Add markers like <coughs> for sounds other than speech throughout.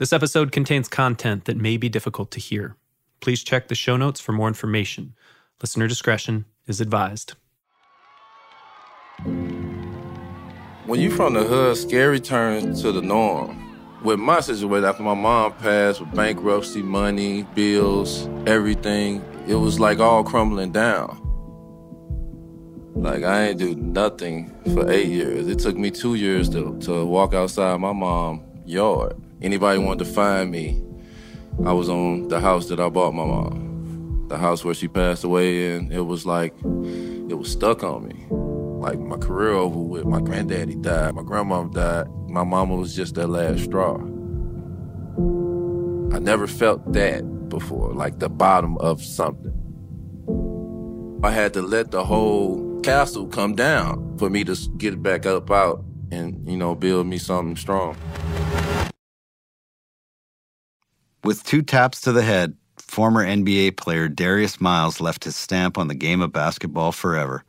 This episode contains content that may be difficult to hear. Please check the show notes for more information. Listener discretion is advised. When you from the hood, scary turns to the norm. With my situation, after my mom passed, with bankruptcy, money, bills, everything, it was like all crumbling down. Like I ain't do nothing for eight years. It took me two years to, to walk outside my mom's yard. Anybody wanted to find me, I was on the house that I bought my mom. The house where she passed away in, it was like, it was stuck on me. Like my career over with, my granddaddy died, my grandmom died, my mama was just that last straw. I never felt that before, like the bottom of something. I had to let the whole castle come down for me to get back up out and, you know, build me something strong. With two taps to the head, former NBA player Darius Miles left his stamp on the game of basketball forever.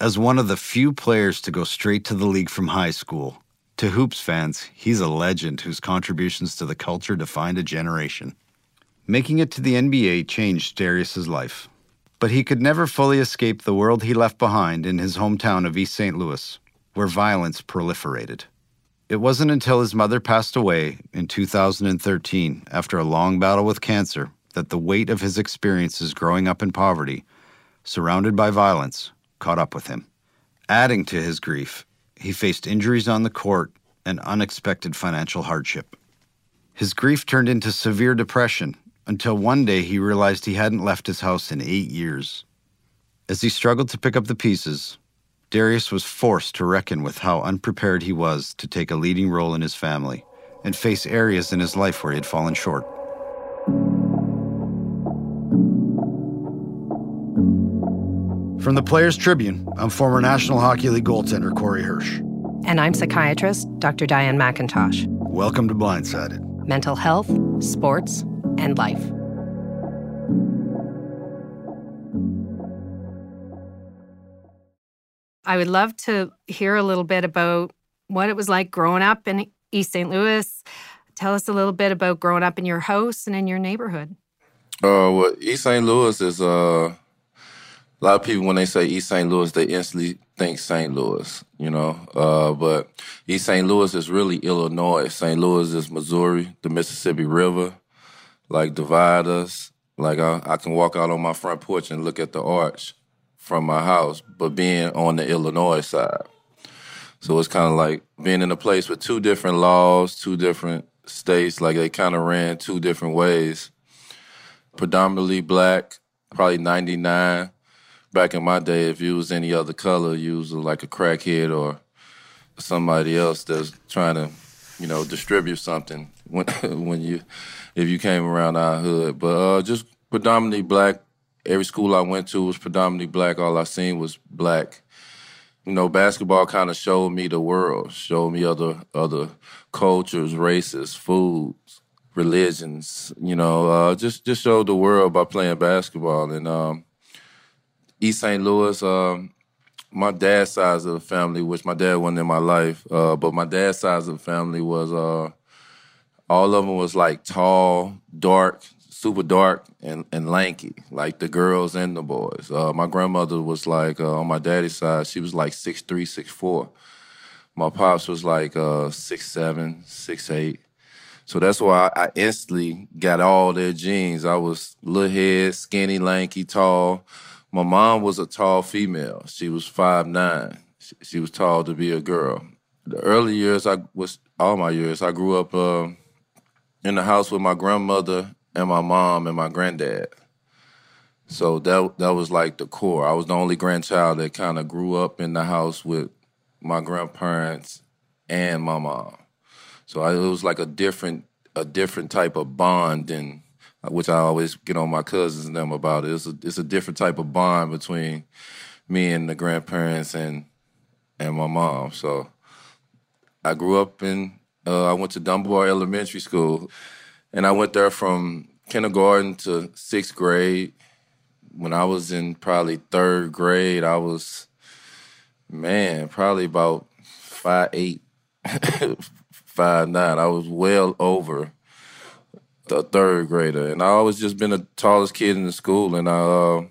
As one of the few players to go straight to the league from high school, to Hoops fans, he's a legend whose contributions to the culture defined a generation. Making it to the NBA changed Darius's life, but he could never fully escape the world he left behind in his hometown of East St. Louis, where violence proliferated. It wasn't until his mother passed away in 2013, after a long battle with cancer, that the weight of his experiences growing up in poverty, surrounded by violence, caught up with him. Adding to his grief, he faced injuries on the court and unexpected financial hardship. His grief turned into severe depression until one day he realized he hadn't left his house in eight years. As he struggled to pick up the pieces, Darius was forced to reckon with how unprepared he was to take a leading role in his family and face areas in his life where he had fallen short. From the Players Tribune, I'm former National Hockey League goaltender Corey Hirsch. And I'm psychiatrist Dr. Diane McIntosh. Welcome to Blindsided. Mental health, sports, and life. I would love to hear a little bit about what it was like growing up in East St. Louis. Tell us a little bit about growing up in your house and in your neighborhood. Uh, well, East St. Louis is uh, a lot of people when they say East St. Louis, they instantly think St. Louis, you know. Uh, but East St. Louis is really Illinois. St. Louis is Missouri, the Mississippi River, like divide us. Like I, I can walk out on my front porch and look at the arch from my house, but being on the Illinois side. So it's kind of like being in a place with two different laws, two different states, like they kind of ran two different ways. Predominantly black, probably 99. Back in my day, if you was any other color, you was like a crackhead or somebody else that's trying to, you know, distribute something <laughs> when when you if you came around our hood. But uh, just predominantly black. Every school I went to was predominantly black. All I seen was black. You know, basketball kind of showed me the world, showed me other other cultures, races, foods, religions. You know, uh, just just showed the world by playing basketball. And um, East St. Louis, um, my dad's side of the family, which my dad wasn't in my life, uh, but my dad's side of the family was uh, all of them was like tall, dark, super dark, and, and lanky, like the girls and the boys. Uh, my grandmother was like uh, on my daddy's side, she was like six three, six four. My pops was like uh, six seven, six eight. So that's why I, I instantly got all their genes. I was little head, skinny, lanky, tall. My mom was a tall female. She was five nine. She, she was tall to be a girl. The early years, I was all my years. I grew up uh, in the house with my grandmother and my mom and my granddad. So that that was like the core. I was the only grandchild that kind of grew up in the house with my grandparents and my mom. So I, it was like a different a different type of bond than which I always get on my cousins and them about. It. It's a it's a different type of bond between me and the grandparents and and my mom. So I grew up in uh, I went to Dunbar Elementary School, and I went there from kindergarten to sixth grade. When I was in probably third grade, I was man probably about five eight, <laughs> five nine. I was well over the third grader, and I always just been the tallest kid in the school, and I uh,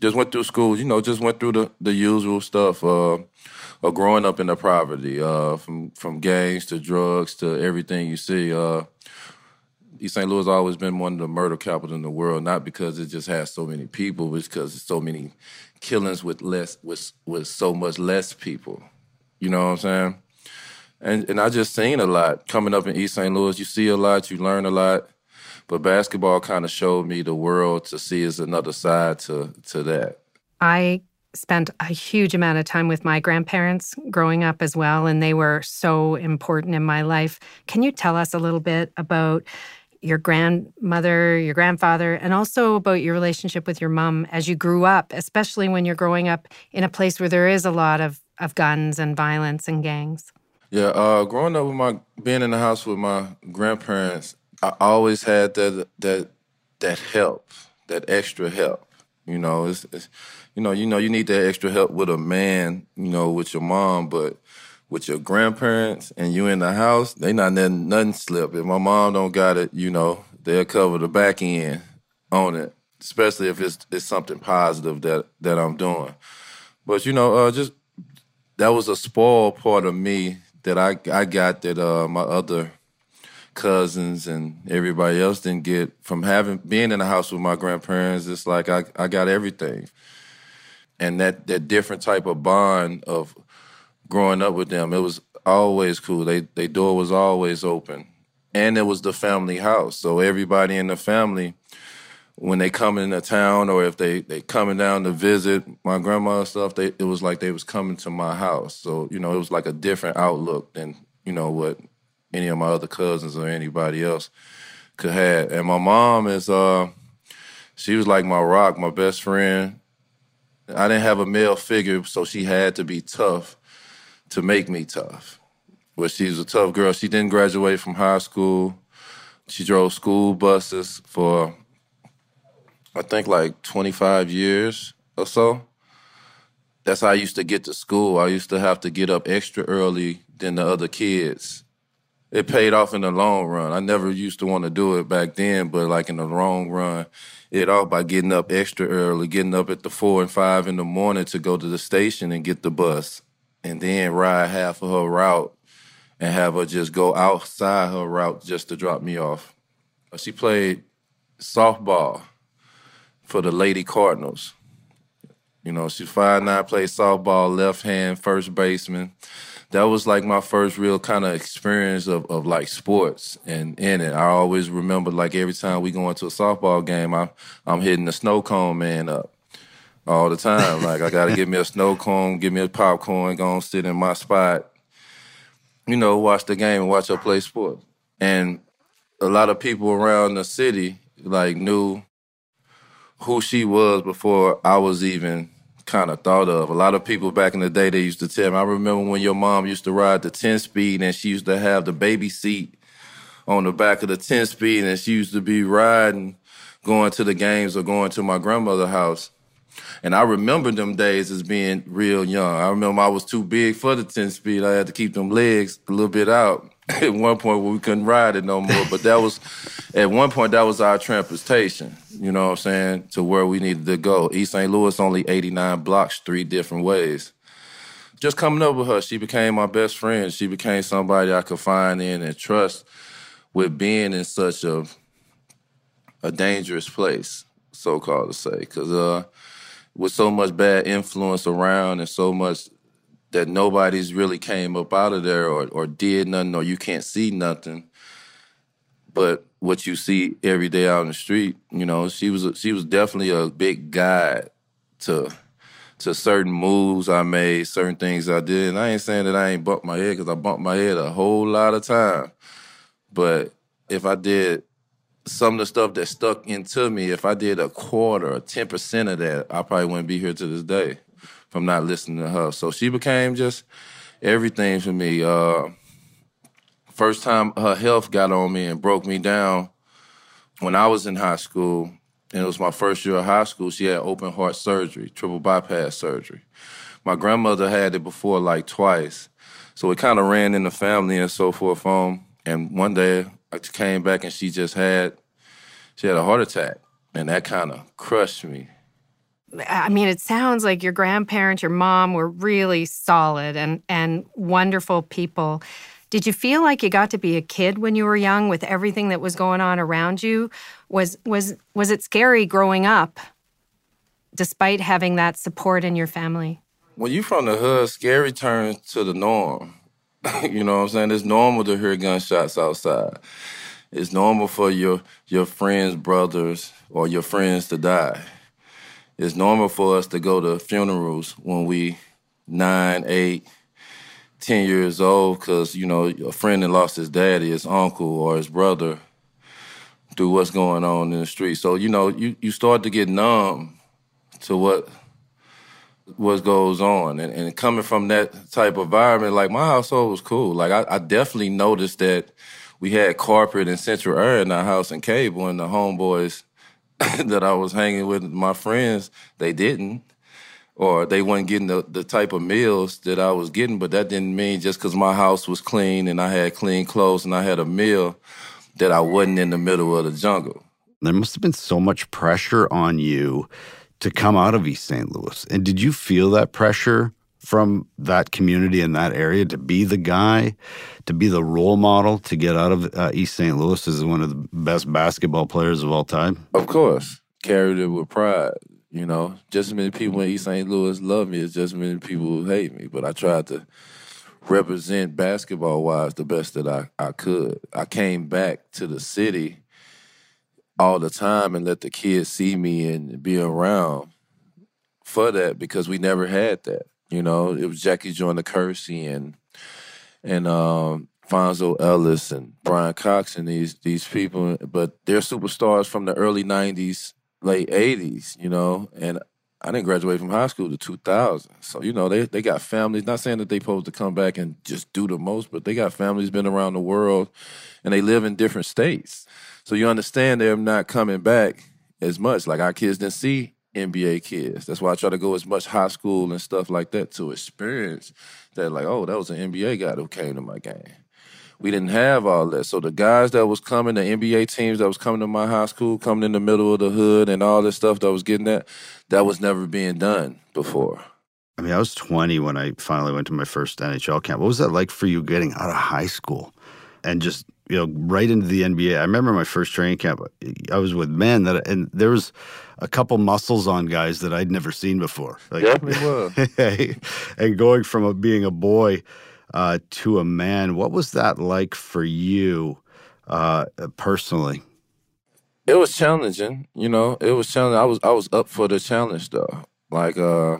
just went through school. You know, just went through the the usual stuff. Uh, of growing up in the poverty, uh, from from gangs to drugs to everything you see. Uh, East St. Louis has always been one of the murder capitals in the world, not because it just has so many people, but because it's so many killings with less with with so much less people. You know what I'm saying? And and I just seen a lot coming up in East St. Louis. You see a lot, you learn a lot, but basketball kind of showed me the world to see as another side to to that. I spent a huge amount of time with my grandparents growing up as well, and they were so important in my life. Can you tell us a little bit about your grandmother, your grandfather, and also about your relationship with your mom as you grew up, especially when you're growing up in a place where there is a lot of, of guns and violence and gangs? Yeah, uh, growing up with my being in the house with my grandparents, I always had that that that help, that extra help. You know, it's, it's you know, you know, you need that extra help with a man, you know, with your mom, but with your grandparents and you in the house, they not letting nothing slip. If my mom don't got it, you know, they'll cover the back end on it, especially if it's it's something positive that that I'm doing. But you know, uh, just that was a spoiled part of me that I I got that uh, my other cousins and everybody else didn't get from having being in the house with my grandparents. It's like I I got everything, and that that different type of bond of growing up with them, it was always cool. They they door was always open, and it was the family house. So everybody in the family, when they come into town or if they they coming down to visit my grandma and stuff, they it was like they was coming to my house. So you know, it was like a different outlook than you know what any of my other cousins or anybody else could have. And my mom is uh, she was like my rock, my best friend. I didn't have a male figure, so she had to be tough to make me tough. But she's a tough girl. She didn't graduate from high school. She drove school buses for, I think, like 25 years or so. That's how I used to get to school. I used to have to get up extra early than the other kids. It paid off in the long run. I never used to want to do it back then, but like in the long run, it off by getting up extra early, getting up at the four and five in the morning to go to the station and get the bus and then ride half of her route and have her just go outside her route just to drop me off. Uh, she played softball for the Lady Cardinals. You know, she's five nine, played softball, left hand, first baseman. That was like my first real kind of experience of, of like sports and in it. I always remember like every time we go into a softball game, I'm I'm hitting the snow cone man up all the time. Like I gotta get me a snow cone, give me a popcorn, go and sit in my spot. You know, watch the game and watch her play sport. And a lot of people around the city like knew who she was before I was even kind of thought of. A lot of people back in the day they used to tell me. I remember when your mom used to ride the 10 speed and she used to have the baby seat on the back of the 10 speed and she used to be riding going to the games or going to my grandmother's house and I remember them days as being real young. I remember I was too big for the 10 speed. I had to keep them legs a little bit out <laughs> at one point where we couldn't ride it no more. But that was, at one point, that was our transportation, you know what I'm saying, to where we needed to go. East St. Louis, only 89 blocks, three different ways. Just coming up with her, she became my best friend. She became somebody I could find in and trust with being in such a a dangerous place, so called to say. Because uh, with so much bad influence around and so much that nobody's really came up out of there or, or did nothing or you can't see nothing but what you see every day out in the street you know she was a, she was definitely a big guide to to certain moves I made, certain things I did. And I ain't saying that I ain't bumped my head because I bumped my head a whole lot of time. But if I did some of the stuff that stuck into me, if I did a quarter or 10% of that, I probably wouldn't be here to this day from not listening to her. So she became just everything for me. Uh, first time her health got on me and broke me down when I was in high school, and it was my first year of high school, she had open heart surgery, triple bypass surgery. My grandmother had it before like twice. So it kind of ran in the family and so forth. Um, and one day I came back and she just had she had a heart attack, and that kind of crushed me. I mean, it sounds like your grandparents, your mom were really solid and and wonderful people. Did you feel like you got to be a kid when you were young with everything that was going on around you? Was was was it scary growing up despite having that support in your family? When you from the hood, scary turns to the norm. <laughs> you know what I'm saying? It's normal to hear gunshots outside. It's normal for your your friends' brothers or your friends to die it's normal for us to go to funerals when we nine, eight, ten years old, because you know a friend that lost his daddy, his uncle, or his brother through what's going on in the street. So you know you you start to get numb to what what goes on, and, and coming from that type of environment, like my household was cool. Like I, I definitely noticed that we had carpet and central air in our house and cable, and the homeboys <laughs> that I was hanging with my friends, they didn't. Or they weren't getting the, the type of meals that I was getting, but that didn't mean just because my house was clean and I had clean clothes and I had a meal that I wasn't in the middle of the jungle. There must have been so much pressure on you to come out of East St. Louis. And did you feel that pressure from that community in that area to be the guy, to be the role model, to get out of uh, East St. Louis as one of the best basketball players of all time? Of course. Carried it with pride. You know, just as many people in East St. Louis love me as just as many people who hate me. But I tried to represent basketball wise the best that I, I could. I came back to the city all the time and let the kids see me and be around for that because we never had that. You know, it was Jackie Joyner Kersee and and um, Fonzo Ellis and Bryan Cox and these these people, but they're superstars from the early '90s, late '80s. You know, and I didn't graduate from high school to 2000. So, you know, they, they got families. Not saying that they supposed to come back and just do the most, but they got families been around the world and they live in different states. So you understand they're not coming back as much. Like our kids didn't see NBA kids. That's why I try to go as much high school and stuff like that to experience that, like, oh, that was an NBA guy who came to my game. We didn't have all that. So the guys that was coming, the NBA teams that was coming to my high school, coming in the middle of the hood and all this stuff that was getting that, that was never being done before. I mean, I was 20 when I finally went to my first NHL camp. What was that like for you getting out of high school and just you know, right into the NBA. I remember my first training camp. I was with men that, and there was a couple muscles on guys that I'd never seen before. Like, Definitely <laughs> was. <laughs> and going from a, being a boy uh, to a man, what was that like for you uh, personally? It was challenging. You know, it was challenging. I was I was up for the challenge though. Like, uh,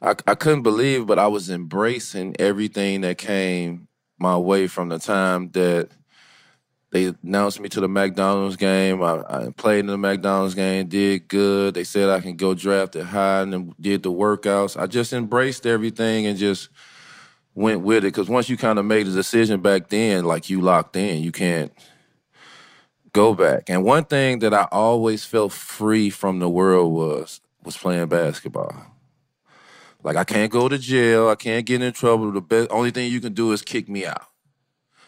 I I couldn't believe, but I was embracing everything that came my way from the time that they announced me to the McDonald's game. I, I, played in the McDonald's game, did good. They said I can go drafted high and did the workouts. I just embraced everything and just went with it. Because once you kind of made a decision back then, like you locked in, you can't go back. And one thing that I always felt free from the world was was playing basketball. Like I can't go to jail. I can't get in trouble. The best only thing you can do is kick me out.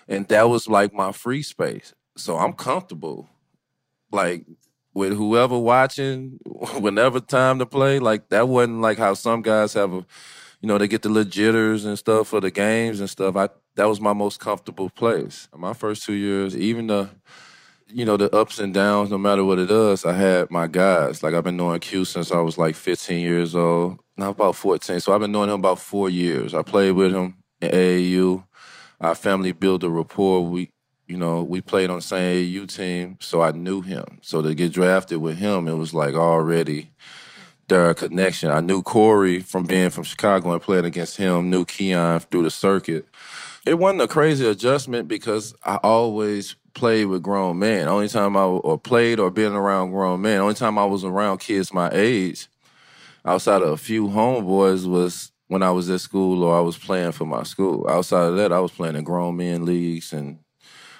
And that was like my free space. So I'm comfortable. Like with whoever watching, <laughs> whenever time to play, like that wasn't like how some guys have a you know, they get the little jitters and stuff for the games and stuff. I that was my most comfortable place. My first two years, even the you know, the ups and downs, no matter what it is, I had my guys. Like I've been knowing Q since I was like 15 years old. Not about 14. So I've been knowing him about four years. I played with him in AAU. Our family built a rapport. We, you know, we played on the same AAU team, so I knew him. So to get drafted with him, it was like already there a connection. I knew Corey from being from Chicago and playing against him, knew Keyon through the circuit. It wasn't a crazy adjustment because I always played with grown men. Only time I or played or been around grown men. Only time I was around kids my age, outside of a few homeboys, was when I was at school or I was playing for my school. Outside of that, I was playing in grown men leagues and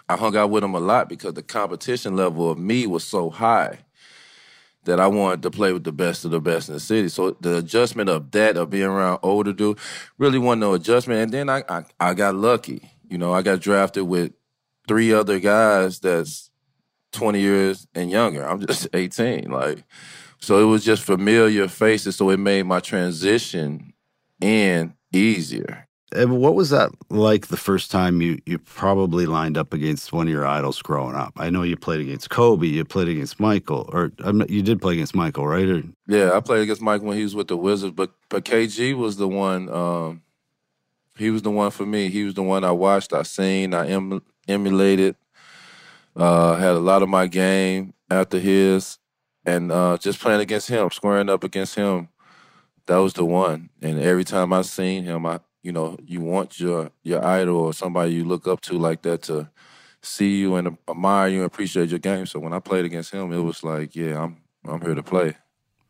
I hung out with them a lot because the competition level of me was so high that I wanted to play with the best of the best in the city. So the adjustment of that, of being around older dude, really wasn't no adjustment. And then I, I, I got lucky. You know, I got drafted with three other guys that's 20 years and younger. I'm just <laughs> 18. Like, so it was just familiar faces. So it made my transition in easier. And what was that like the first time you, you probably lined up against one of your idols growing up? I know you played against Kobe, you played against Michael, or um, you did play against Michael, right? Or, yeah, I played against Michael when he was with the Wizards, but but KG was the one. Um, he was the one for me. He was the one I watched, I seen, I em- emulated. Uh, had a lot of my game after his, and uh, just playing against him, squaring up against him, that was the one. And every time I seen him, I you know you want your your idol or somebody you look up to like that to see you and admire you and appreciate your game. So when I played against him, it was like, yeah, I'm I'm here to play.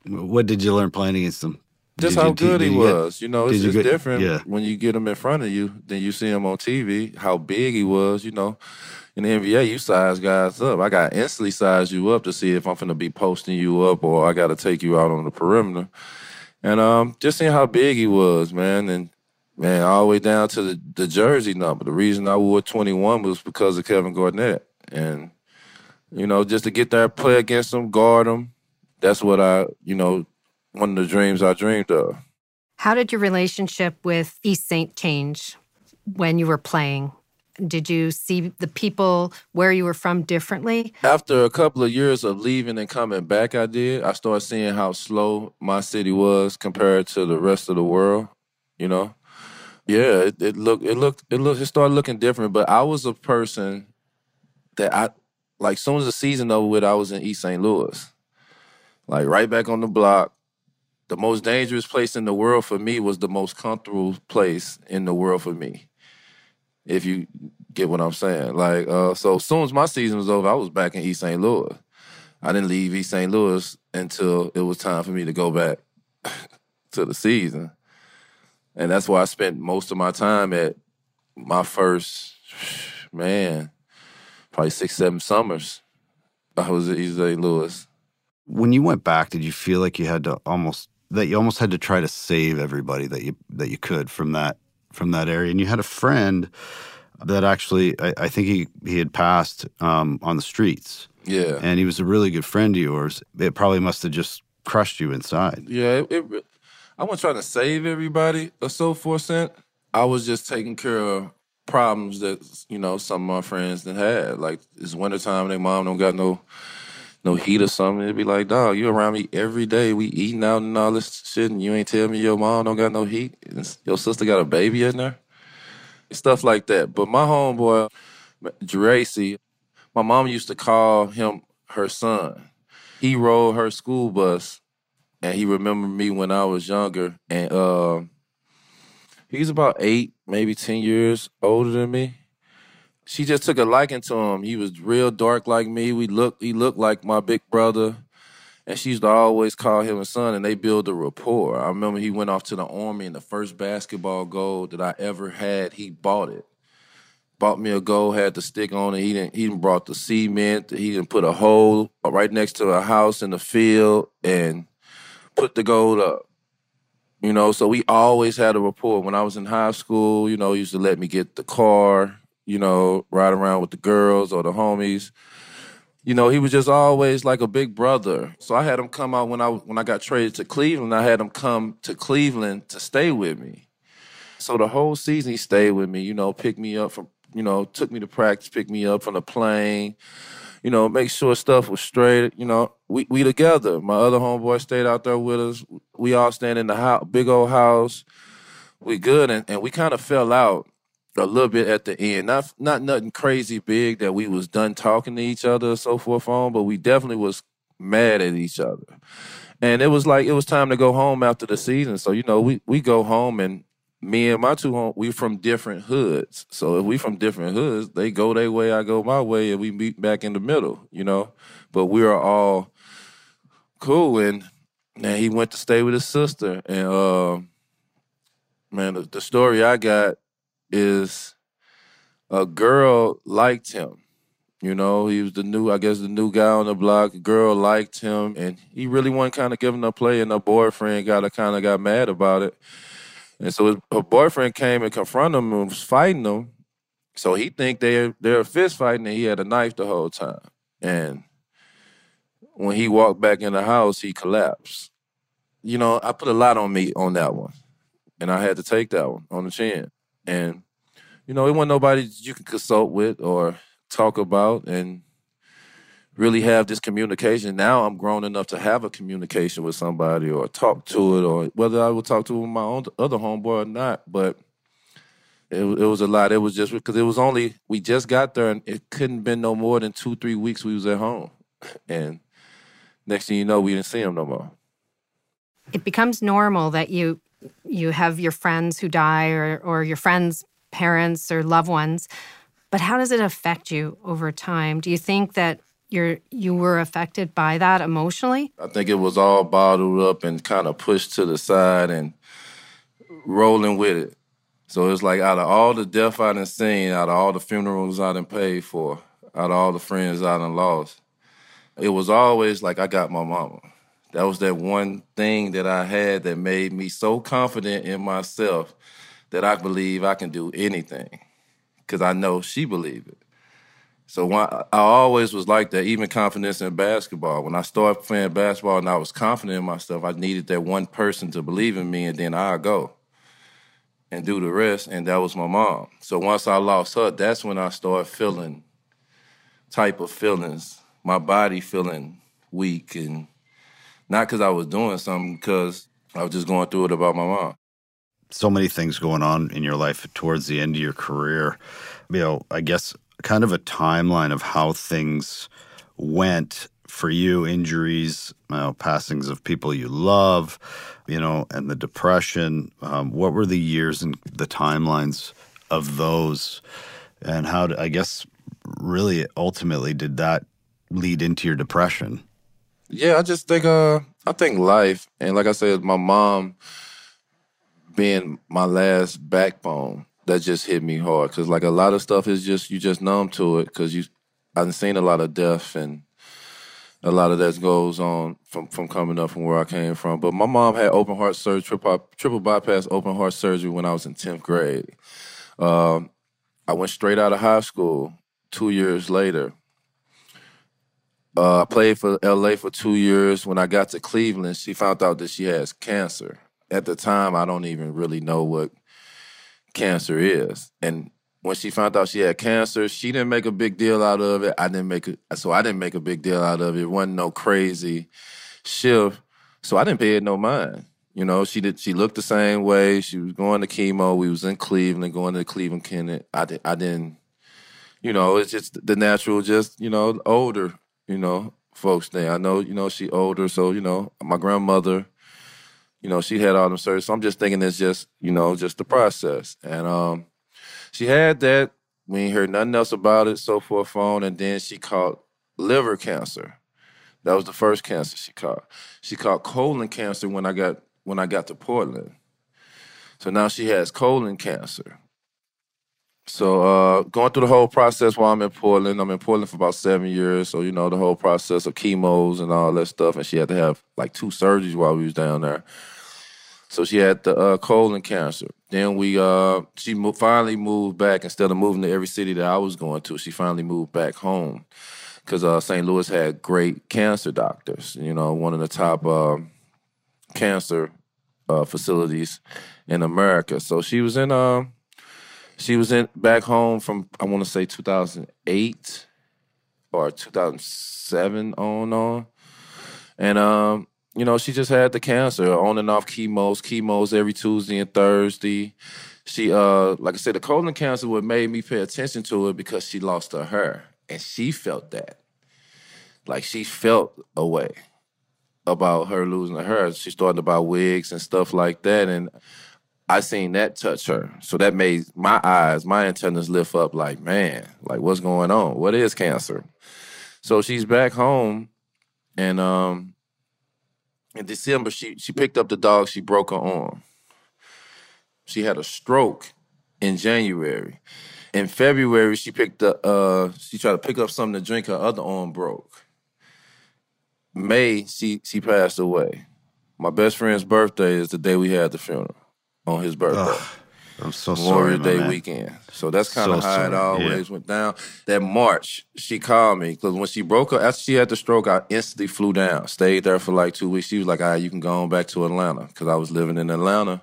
What did you learn playing against him? Just how good he was. You know, it's, you it's get- different yeah. when you get him in front of you than you see him on TV. How big he was. You know, in the NBA, you size guys up. I got to instantly size you up to see if I'm going to be posting you up or I got to take you out on the perimeter. And um, just seeing how big he was, man, and man, all the way down to the, the jersey number. The reason I wore 21 was because of Kevin Garnett, and you know, just to get there, play against him, guard him. That's what I, you know, one of the dreams I dreamed of. How did your relationship with East Saint change when you were playing? Did you see the people where you were from differently? After a couple of years of leaving and coming back, I did. I started seeing how slow my city was compared to the rest of the world. You know, yeah, it, it looked, it looked, it looked, it started looking different. But I was a person that I like. Soon as the season over with, I was in East St. Louis, like right back on the block. The most dangerous place in the world for me was the most comfortable place in the world for me. If you get what I'm saying, like, uh, so as soon as my season was over, I was back in East St. Louis. I didn't leave East St. Louis until it was time for me to go back <laughs> to the season. And that's why I spent most of my time at my first, <sighs> man, probably six, seven summers. I was at East St. Louis. when you went back, did you feel like you had to almost that you almost had to try to save everybody that you that you could from that from that area? And you had a friend that actually, I, I think he he had passed um, on the streets, Yeah. and he was a really good friend of yours. It probably must have just crushed you inside. Yeah, it, it, I wasn't trying to save everybody or so forth. Cent. I was just taking care of problems that you know some of my friends that had. Like it's wintertime, their mom don't got no no heat or something. It'd be like, dog, you around me every day. We eating out and all this shit, and you ain't tell me your mom don't got no heat. And your sister got a baby in there. Stuff like that. But my homeboy, Geraci, my mom used to call him her son. He rode her school bus and he remembered me when I was younger. And uh, he's about eight, maybe ten years older than me. She just took a liking to him. He was real dark like me. We looked, he looked like my big brother, and she used to always call him a son. And they build a rapport. I remember he went off to the army, and the first basketball goal that I ever had, he bought it. Bought me a goal, had the stick on it. He didn't. He didn't brought the cement. He didn't put a hole right next to a house in the field, and put the goal up. You know, so we always had a rapport. When I was in high school, you know, he used to let me get the car, you know, ride around with the girls or the homies. You know, he was just always like a big brother. So I had him come out when I when I got traded to Cleveland. I had him come to Cleveland to stay with me. So the whole season he stayed with me. You know, picked me up from you know, took me to practice, picked me up from the plane you know, make sure stuff was straight. You know, we we together. My other homeboy stayed out there with us. We all stand in the house, big old house. We good, and, and we kind of fell out a little bit at the end. Not not nothing crazy big that we was done talking to each other or so forth on, but we definitely was mad at each other. And it was like it was time to go home after the season. So you know, we we go home and me and my two home we from different hoods. So if we from different hoods, they go their way, I go my way, and we meet back in the middle, you know. But we are all cool and and he went to stay with his sister. And uh man, the, the story I got is a girl liked him. You know, he was the new, I guess, the new guy on the block. A girl liked him, and he really wasn't kind of giving her play. And her boyfriend got kind of got mad about it. And so his, her boyfriend came and confronted him and was fighting him. So he think they're they're fist fighting, and he had a knife the whole time. And when he walked back in the house, he collapsed. You know, I put a lot on me on that one. And I had to take that one on the chin. And, you know, it wasn't nobody you can consult with or talk about and really have this communication. Now I'm grown enough to have a communication with somebody or talk to it or whether I would talk to my own other homeboy or not. But it, it was a lot. It was just because it was only, we just got there and it couldn't been no more than two, three weeks we was at home. And next thing you know, we didn't see him no more. It becomes normal that you you have your friends who die or or your friends' parents or loved ones. But how does it affect you over time? Do you think that you're you were affected by that emotionally? I think it was all bottled up and kind of pushed to the side and rolling with it. So it's like out of all the death I done seen, out of all the funerals I done paid for, out of all the friends I done lost, it was always like I got my mama. That was that one thing that I had that made me so confident in myself that I believe I can do anything because I know she believed it. So when I, I always was like that, even confidence in basketball. When I started playing basketball and I was confident in myself, I needed that one person to believe in me, and then I go and do the rest. And that was my mom. So once I lost her, that's when I started feeling type of feelings, my body feeling weak, and not because I was doing something, because I was just going through it about my mom. So many things going on in your life towards the end of your career. You know, I guess kind of a timeline of how things went for you injuries you know, passings of people you love you know and the depression. Um, what were the years and the timelines of those? And how i guess really ultimately did that lead into your depression yeah i just think uh i think life and like i said my mom being my last backbone that just hit me hard because like a lot of stuff is just you just numb to it because you I've seen a lot of death and a lot of that goes on from from coming up from where I came from. But my mom had open heart surgery, triple, triple bypass open heart surgery when I was in tenth grade. Um, I went straight out of high school. Two years later, uh, I played for LA for two years. When I got to Cleveland, she found out that she has cancer. At the time, I don't even really know what cancer is. And when she found out she had cancer, she didn't make a big deal out of it. I didn't make it, so I didn't make a big deal out of it. It wasn't no crazy shift. So I didn't pay it no mind. You know, she did. She looked the same way. She was going to chemo. We was in Cleveland, going to Cleveland Clinic. I. I didn't. You know, it's just the natural. Just you know, older. You know, folks. There. I know. You know, she older. So you know, my grandmother you know, she had all them surgeries. So I'm just thinking it's just, you know, just the process. And um, she had that. We ain't heard nothing else about it, so forth phone. And then she caught liver cancer. That was the first cancer she caught. She caught colon cancer when I got when I got to Portland. So now she has colon cancer. So uh, going through the whole process while I'm in Portland, I'm in Portland for about seven years. So you know the whole process of chemos and all that stuff, and she had to have like two surgeries while we was down there. So she had the uh, colon cancer. Then we, uh, she mo- finally moved back instead of moving to every city that I was going to. She finally moved back home because uh, St. Louis had great cancer doctors. You know, one of the top uh, cancer facilities in America. So she was in, uh, she was in back home from I want to say 2008 or 2007 on on, and um, you know, she just had the cancer on and off chemos, chemos every Tuesday and Thursday. She, uh, like I said, the colon cancer what made me pay attention to it because she lost her hair, and she felt that. Like she felt a way about her losing her hair. She started to buy wigs and stuff like that, and I seen that touch her. So that made my eyes, my antennas lift up. Like, man, like what's going on? What is cancer? So she's back home, and um, in December, she she picked up the dog. She broke her arm. She had a stroke in January. In February, she picked up. Uh, she tried to pick up something to drink. Her other arm broke. May, she she passed away. My best friend's birthday is the day we had the funeral. On his birthday. Ugh. I'm so Memorial sorry, Day man. weekend. So that's kind So of how sorry. it always went down. That March, she called me because when she broke her, after she had the stroke, I instantly flew down. Stayed there for like two weeks. She was like, "All right, you can go on back to Atlanta," because I was living in Atlanta.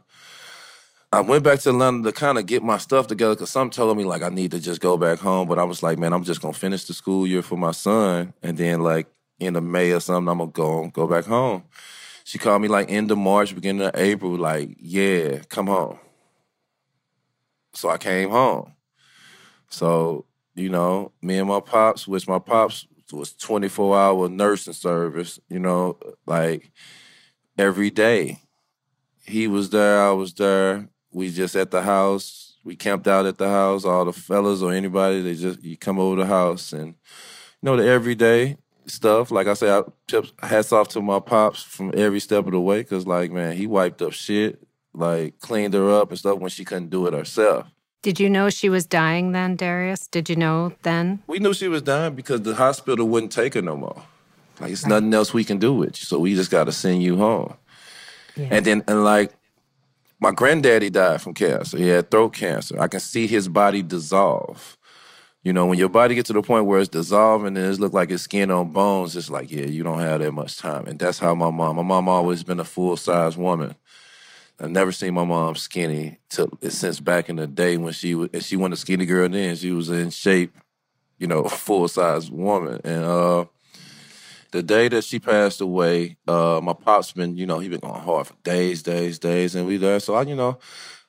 I went back to Atlanta to kind of get my stuff together because some told me like I need to just go back home, but I was like, man, I'm just gonna finish the school year for my son, and then like in the May or something, I'm gonna go go back home. She called me like end of March, beginning of April, like, yeah, come home. So I came home. So, you know, me and my pops, which my pops was 24 hour nursing service, you know, like every day. He was there, I was there. We just at the house. We camped out at the house. All the fellas or anybody, they just you come over the house and you know the everyday stuff. Like I said, I hats off to my pops from every step of the way because like man, he wiped up shit, like cleaned her up and stuff when she couldn't do it herself. Did you know she was dying then, Darius? Did you know then? We knew she was dying because the hospital wouldn't take her no more. Like it's nothing else we can do with you, so we just got to send you home. And then and like my granddaddy died from cancer. He had throat cancer. I can see his body dissolve. You know, when your body gets to the point where it's dissolving and it look like it's skin on bones, it's like, yeah, you don't have that much time. And that's how my mom. My mom always been a full size woman. I've never seen my mom skinny since back in the day when she was. She wasn't a skinny girl then. She was in shape, you know, <laughs> full size woman. And uh, the day that she passed away, uh, my pop's been, you know, he been going hard for days, days, days, and we there. So I, you know,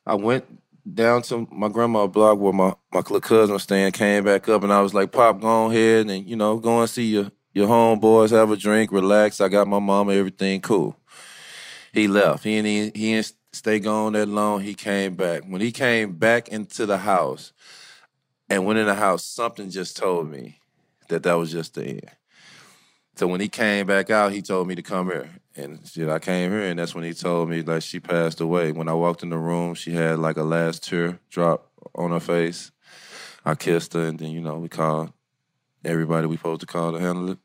I went down to my grandma's block where my my cousin was staying. Came back up, and I was like, "Pop, go on ahead and you know, go and see your your homeboys, have a drink, relax. I got my mama, everything cool." He left. He didn't he didn't stay gone that long. He came back. When he came back into the house and went in the house, something just told me that that was just the end. So when he came back out, he told me to come here. And I came here, and that's when he told me like she passed away. When I walked in the room, she had like a last tear drop on her face. I kissed her, and then you know we called everybody we supposed to call to handle it.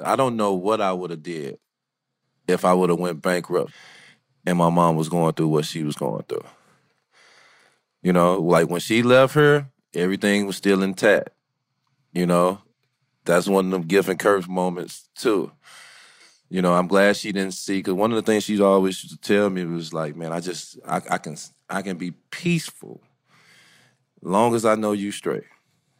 I don't know what I would have did if I would have went bankrupt and my mom was going through what she was going through. You know, like when she left her, everything was still intact. You know, that's one of them gift and curse moments too. You know, I'm glad she didn't see because one of the things she always used to tell me was like, "Man, I just I, I can I can be peaceful, long as I know you straight.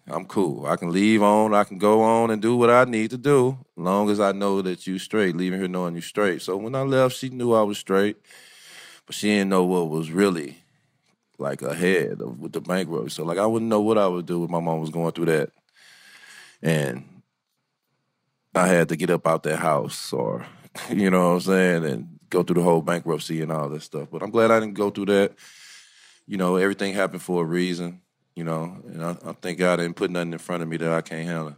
I'm cool. I can leave on. I can go on and do what I need to do, long as I know that you straight. Leaving her knowing you straight. So when I left, she knew I was straight, but she didn't know what was really like ahead of, with the bankruptcy. So like I wouldn't know what I would do if my mom was going through that, and I had to get up out that house or <laughs> you know what I'm saying and go through the whole bankruptcy and all that stuff. But I'm glad I didn't go through that. You know, everything happened for a reason. You know, and I, I thank God I didn't put nothing in front of me that I can't handle.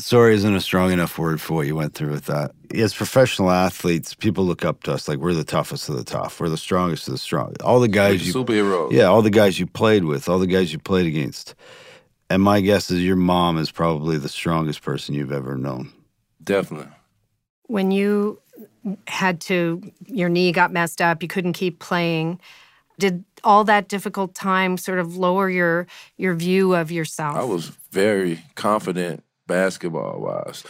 Sorry isn't a strong enough word for what you went through with that. As professional athletes, people look up to us like we're the toughest of the tough. We're the strongest of the strong. All the guys you superhero. Yeah, all the guys you played with, all the guys you played against. And my guess is your mom is probably the strongest person you've ever known. Definitely. When you had to, your knee got messed up, you couldn't keep playing. Did all that difficult time sort of lower your your view of yourself? I was very confident basketball wise.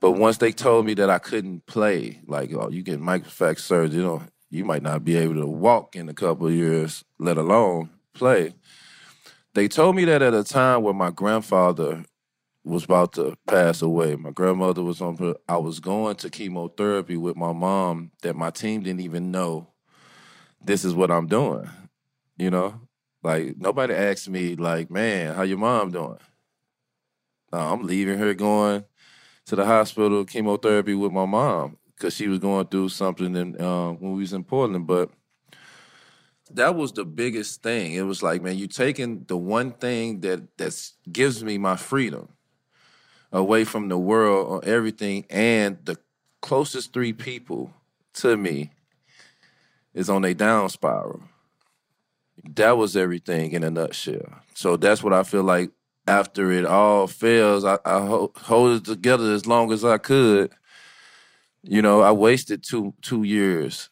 But once they told me that I couldn't play, like, oh, you get microfracture surgery, you know, you might not be able to walk in a couple of years, let alone play. They told me that at a time where my grandfather was about to pass away. My grandmother was on I was going to chemotherapy with my mom that my team didn't even know this is what I'm doing. You know? Like nobody asked me, like, man, how your mom doing? I'm leaving her going to the hospital chemotherapy with my mom because she was going through something in, uh, when we was in Portland. But that was the biggest thing. It was like, man, you taking the one thing that that gives me my freedom away from the world or everything, and the closest three people to me is on a down spiral. That was everything in a nutshell. So that's what I feel like after it all fails, I, I ho- hold it together as long as I could. You know, I wasted two two years.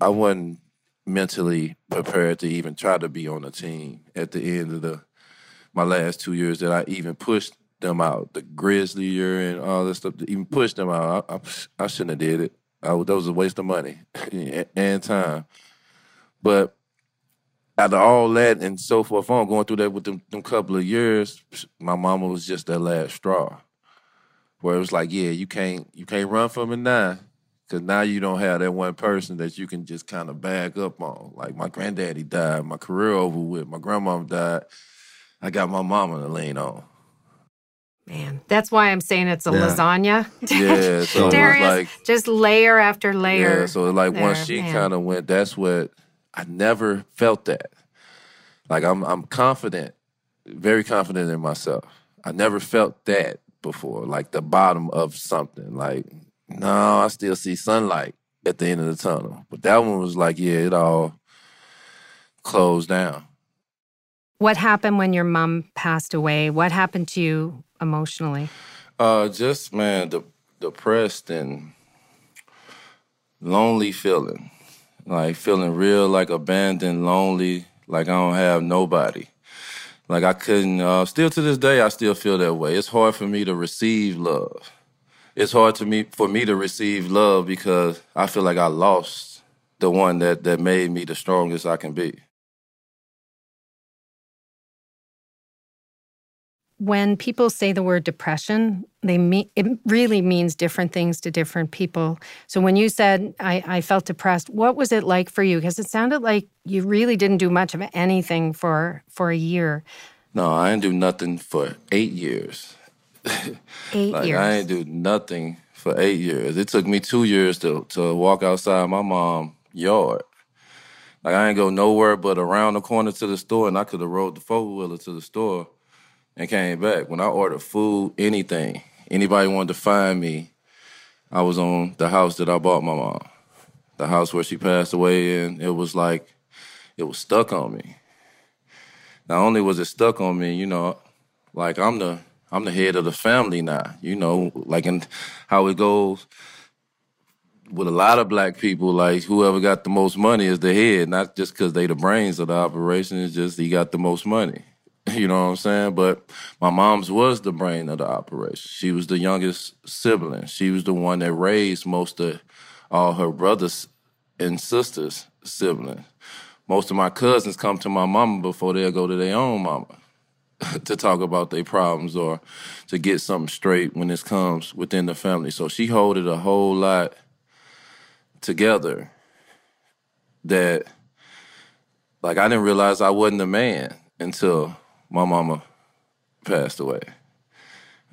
I wasn't mentally prepared to even try to be on a team at the end of the my last two years that I even pushed them out. The Grizzly and all this stuff, to even push them out. I, I, I shouldn't have did it. I, that was a waste of money <laughs> and time. But after all that and so forth on, going through that with them, them couple of years, my mama was just that last straw. Where it was like, yeah, you can't you can't run from it now. Cause now you don't have that one person that you can just kind of bag up on. Like my granddaddy died, my career over with, my grandmom died. I got my mama to lean on. Man, that's why I'm saying it's a yeah. lasagna. Yeah, so <laughs> Darius, like just layer after layer. Yeah, so like there, once she kind of went, that's what I never felt that. Like I'm, I'm confident, very confident in myself. I never felt that before, like the bottom of something. Like no, I still see sunlight at the end of the tunnel, but that one was like, yeah, it all closed down. What happened when your mom passed away? What happened to you emotionally? Uh, just man, de- depressed and lonely feeling, like feeling real, like abandoned, lonely, like I don't have nobody. Like I couldn't. Uh, still to this day, I still feel that way. It's hard for me to receive love. It's hard to me for me to receive love because I feel like I lost the one that that made me the strongest I can be. When people say the word depression, they mean it really means different things to different people. So when you said I, I felt depressed, what was it like for you? Because it sounded like you really didn't do much of anything for for a year. No, I didn't do nothing for eight years. <laughs> Eight like, years. I didn't do nothing for eight years. It took me two years to to walk outside my mom's yard. Like I ain't go nowhere but around the corner to the store, and I could have rode the four wheeler to the store and came back. When I ordered food, anything, anybody wanted to find me, I was on the house that I bought my mom. The house where she passed away in, it was like, it was stuck on me. Not only was it stuck on me, you know, like I'm the I'm the head of the family now, you know, like in how it goes with a lot of black people, like whoever got the most money is the head, not just because they the brains of the operation, it's just he got the most money. You know what I'm saying? But my mom's was the brain of the operation. She was the youngest sibling. She was the one that raised most of all her brothers and sisters' siblings. Most of my cousins come to my mama before they'll go to their own mama <laughs> to talk about their problems or to get something straight when this comes within the family. So she holded a whole lot together that like I didn't realize I wasn't a man until my mama passed away.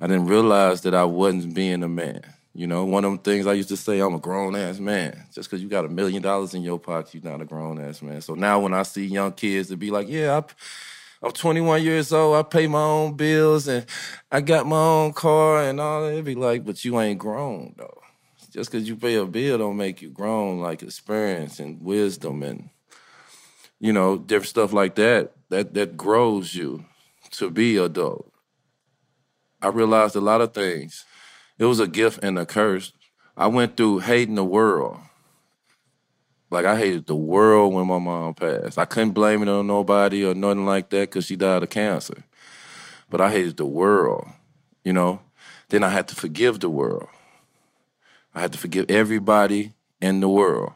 I didn't realize that I wasn't being a man. You know, one of them things I used to say, I'm a grown ass man. Just because you got a million dollars in your pocket, you're not a grown ass man. So now when I see young kids to be like, yeah, I, am 21 years old, I pay my own bills and I got my own car and all that, it'd be like, but you ain't grown though. Just because you pay a bill don't make you grown, like experience and wisdom and, you know, different stuff like that, that, that grows you to be adult. I realized a lot of things. It was a gift and a curse. I went through hating the world. Like I hated the world when my mom passed. I couldn't blame it on nobody or nothing like that because she died of cancer. But I hated the world, you know. Then I had to forgive the world. I had to forgive everybody in the world.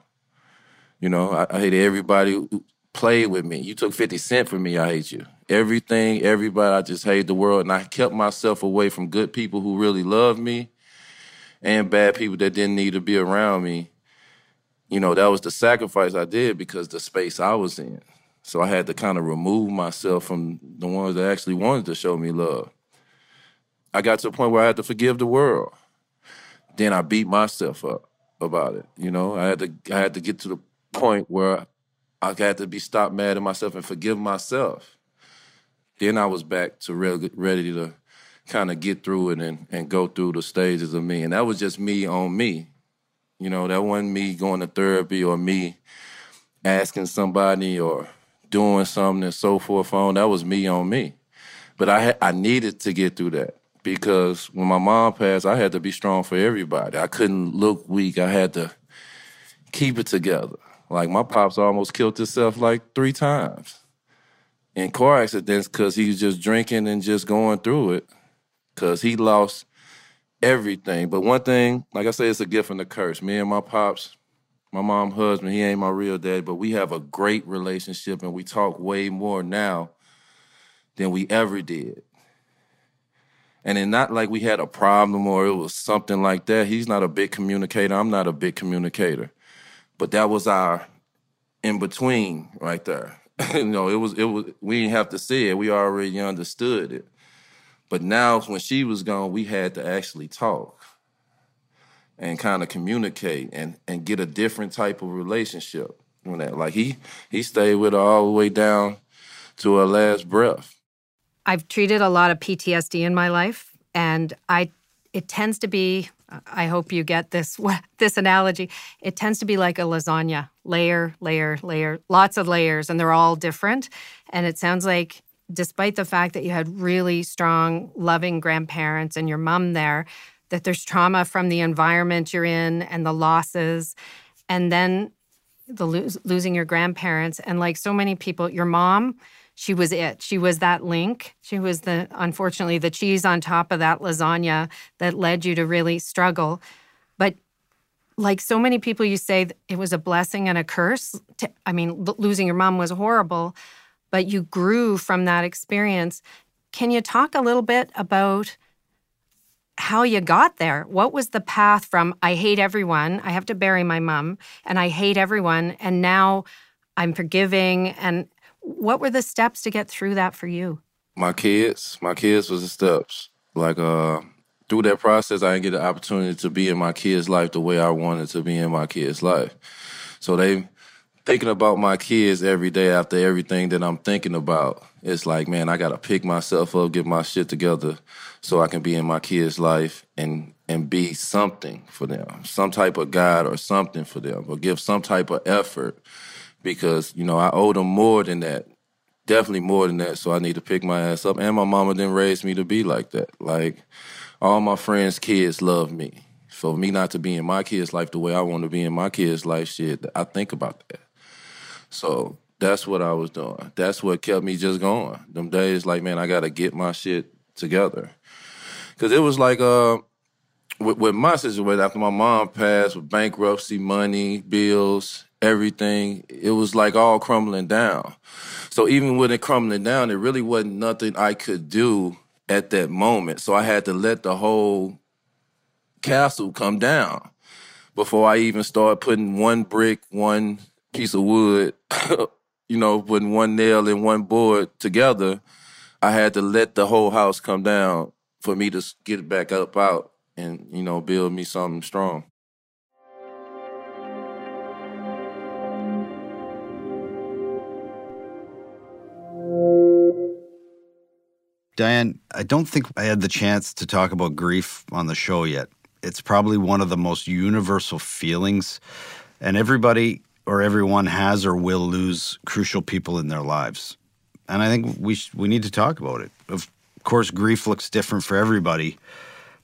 You know, I, I hated everybody who played with me. You took 50 Cent from me, I hate you everything, everybody. I just hate the world. And I kept myself away from good people who really loved me and bad people that didn't need to be around me. You know, that was the sacrifice I did because the space I was in. So I had to kind of remove myself from the ones that actually wanted to show me love. I got to a point where I had to forgive the world. Then I beat myself up about it. You know, I had to I had to get to the point where I had to be stopped mad at myself and forgive myself. Then I was back to re- ready to kind of get through it and, and go through the stages of me. And that was just me on me. You know, that wasn't me going to therapy or me asking somebody or doing something and so forth on. That was me on me. But I I needed to get through that because when my mom passed, I had to be strong for everybody. I couldn't look weak. I had to keep it together. Like my pops almost killed himself like three times in car accidents because he was just drinking and just going through it because he lost everything. But one thing, like I say, it's a gift and a curse. Me and my pops, my mom husband, he ain't my real dad, but we have a great relationship and we talk way more now than we ever did. And it's not like we had a problem or it was something like that. He's not a big communicator. I'm not a big communicator. But that was our in between right there. <laughs> you know, it was it was we didn't have to say it. We already understood it. But now when she was gone, we had to actually talk and kind of communicate and and get a different type of relationship. You know, like he he stayed with her all the way down to her last breath. I've treated a lot of PTSD in my life, and I it tends to be. I hope you get this <laughs> this analogy. It tends to be like a lasagna, layer, layer, layer, lots of layers, and they're all different. And it sounds like, despite the fact that you had really strong, loving grandparents and your mom there, that there's trauma from the environment you're in and the losses, and then the lo- losing your grandparents, and like so many people, your mom she was it. She was that link. She was the, unfortunately, the cheese on top of that lasagna that led you to really struggle. But like so many people, you say it was a blessing and a curse. I mean, losing your mom was horrible, but you grew from that experience. Can you talk a little bit about how you got there? What was the path from I hate everyone, I have to bury my mom, and I hate everyone, and now I'm forgiving and what were the steps to get through that for you? My kids, my kids was the steps. Like uh through that process I didn't get the opportunity to be in my kids' life the way I wanted to be in my kids' life. So they thinking about my kids every day after everything that I'm thinking about. It's like, man, I gotta pick myself up, get my shit together so I can be in my kids' life and and be something for them, some type of guide or something for them, or give some type of effort because you know I owe them more than that, definitely more than that. So I need to pick my ass up. And my mama didn't raise me to be like that. Like all my friends' kids love me. For me not to be in my kids' life the way I want to be in my kids' life, shit, I think about that. So that's what I was doing. That's what kept me just going. Them days, like man, I got to get my shit together. Cause it was like uh, with, with my situation after my mom passed, with bankruptcy, money, bills, everything, it was like all crumbling down. So even with it crumbling down, it really wasn't nothing I could do at that moment. So I had to let the whole castle come down before I even started putting one brick, one piece of wood, <coughs> you know, putting one nail and one board together. I had to let the whole house come down for me to get back up out and, you know, build me something strong. Diane, I don't think I had the chance to talk about grief on the show yet. It's probably one of the most universal feelings, and everybody or everyone has or will lose crucial people in their lives. And I think we sh- we need to talk about it. Of course, grief looks different for everybody,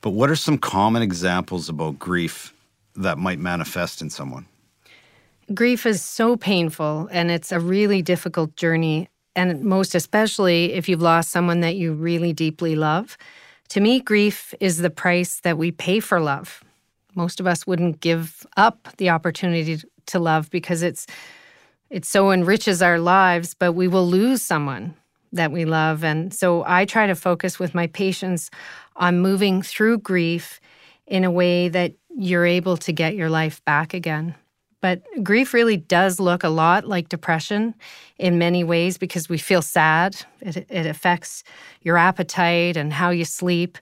but what are some common examples about grief that might manifest in someone? Grief is so painful and it's a really difficult journey and most especially if you've lost someone that you really deeply love. To me, grief is the price that we pay for love. Most of us wouldn't give up the opportunity to love because it's it so enriches our lives, but we will lose someone that we love. And so I try to focus with my patients on moving through grief in a way that you're able to get your life back again. But grief really does look a lot like depression in many ways because we feel sad. It, it affects your appetite and how you sleep.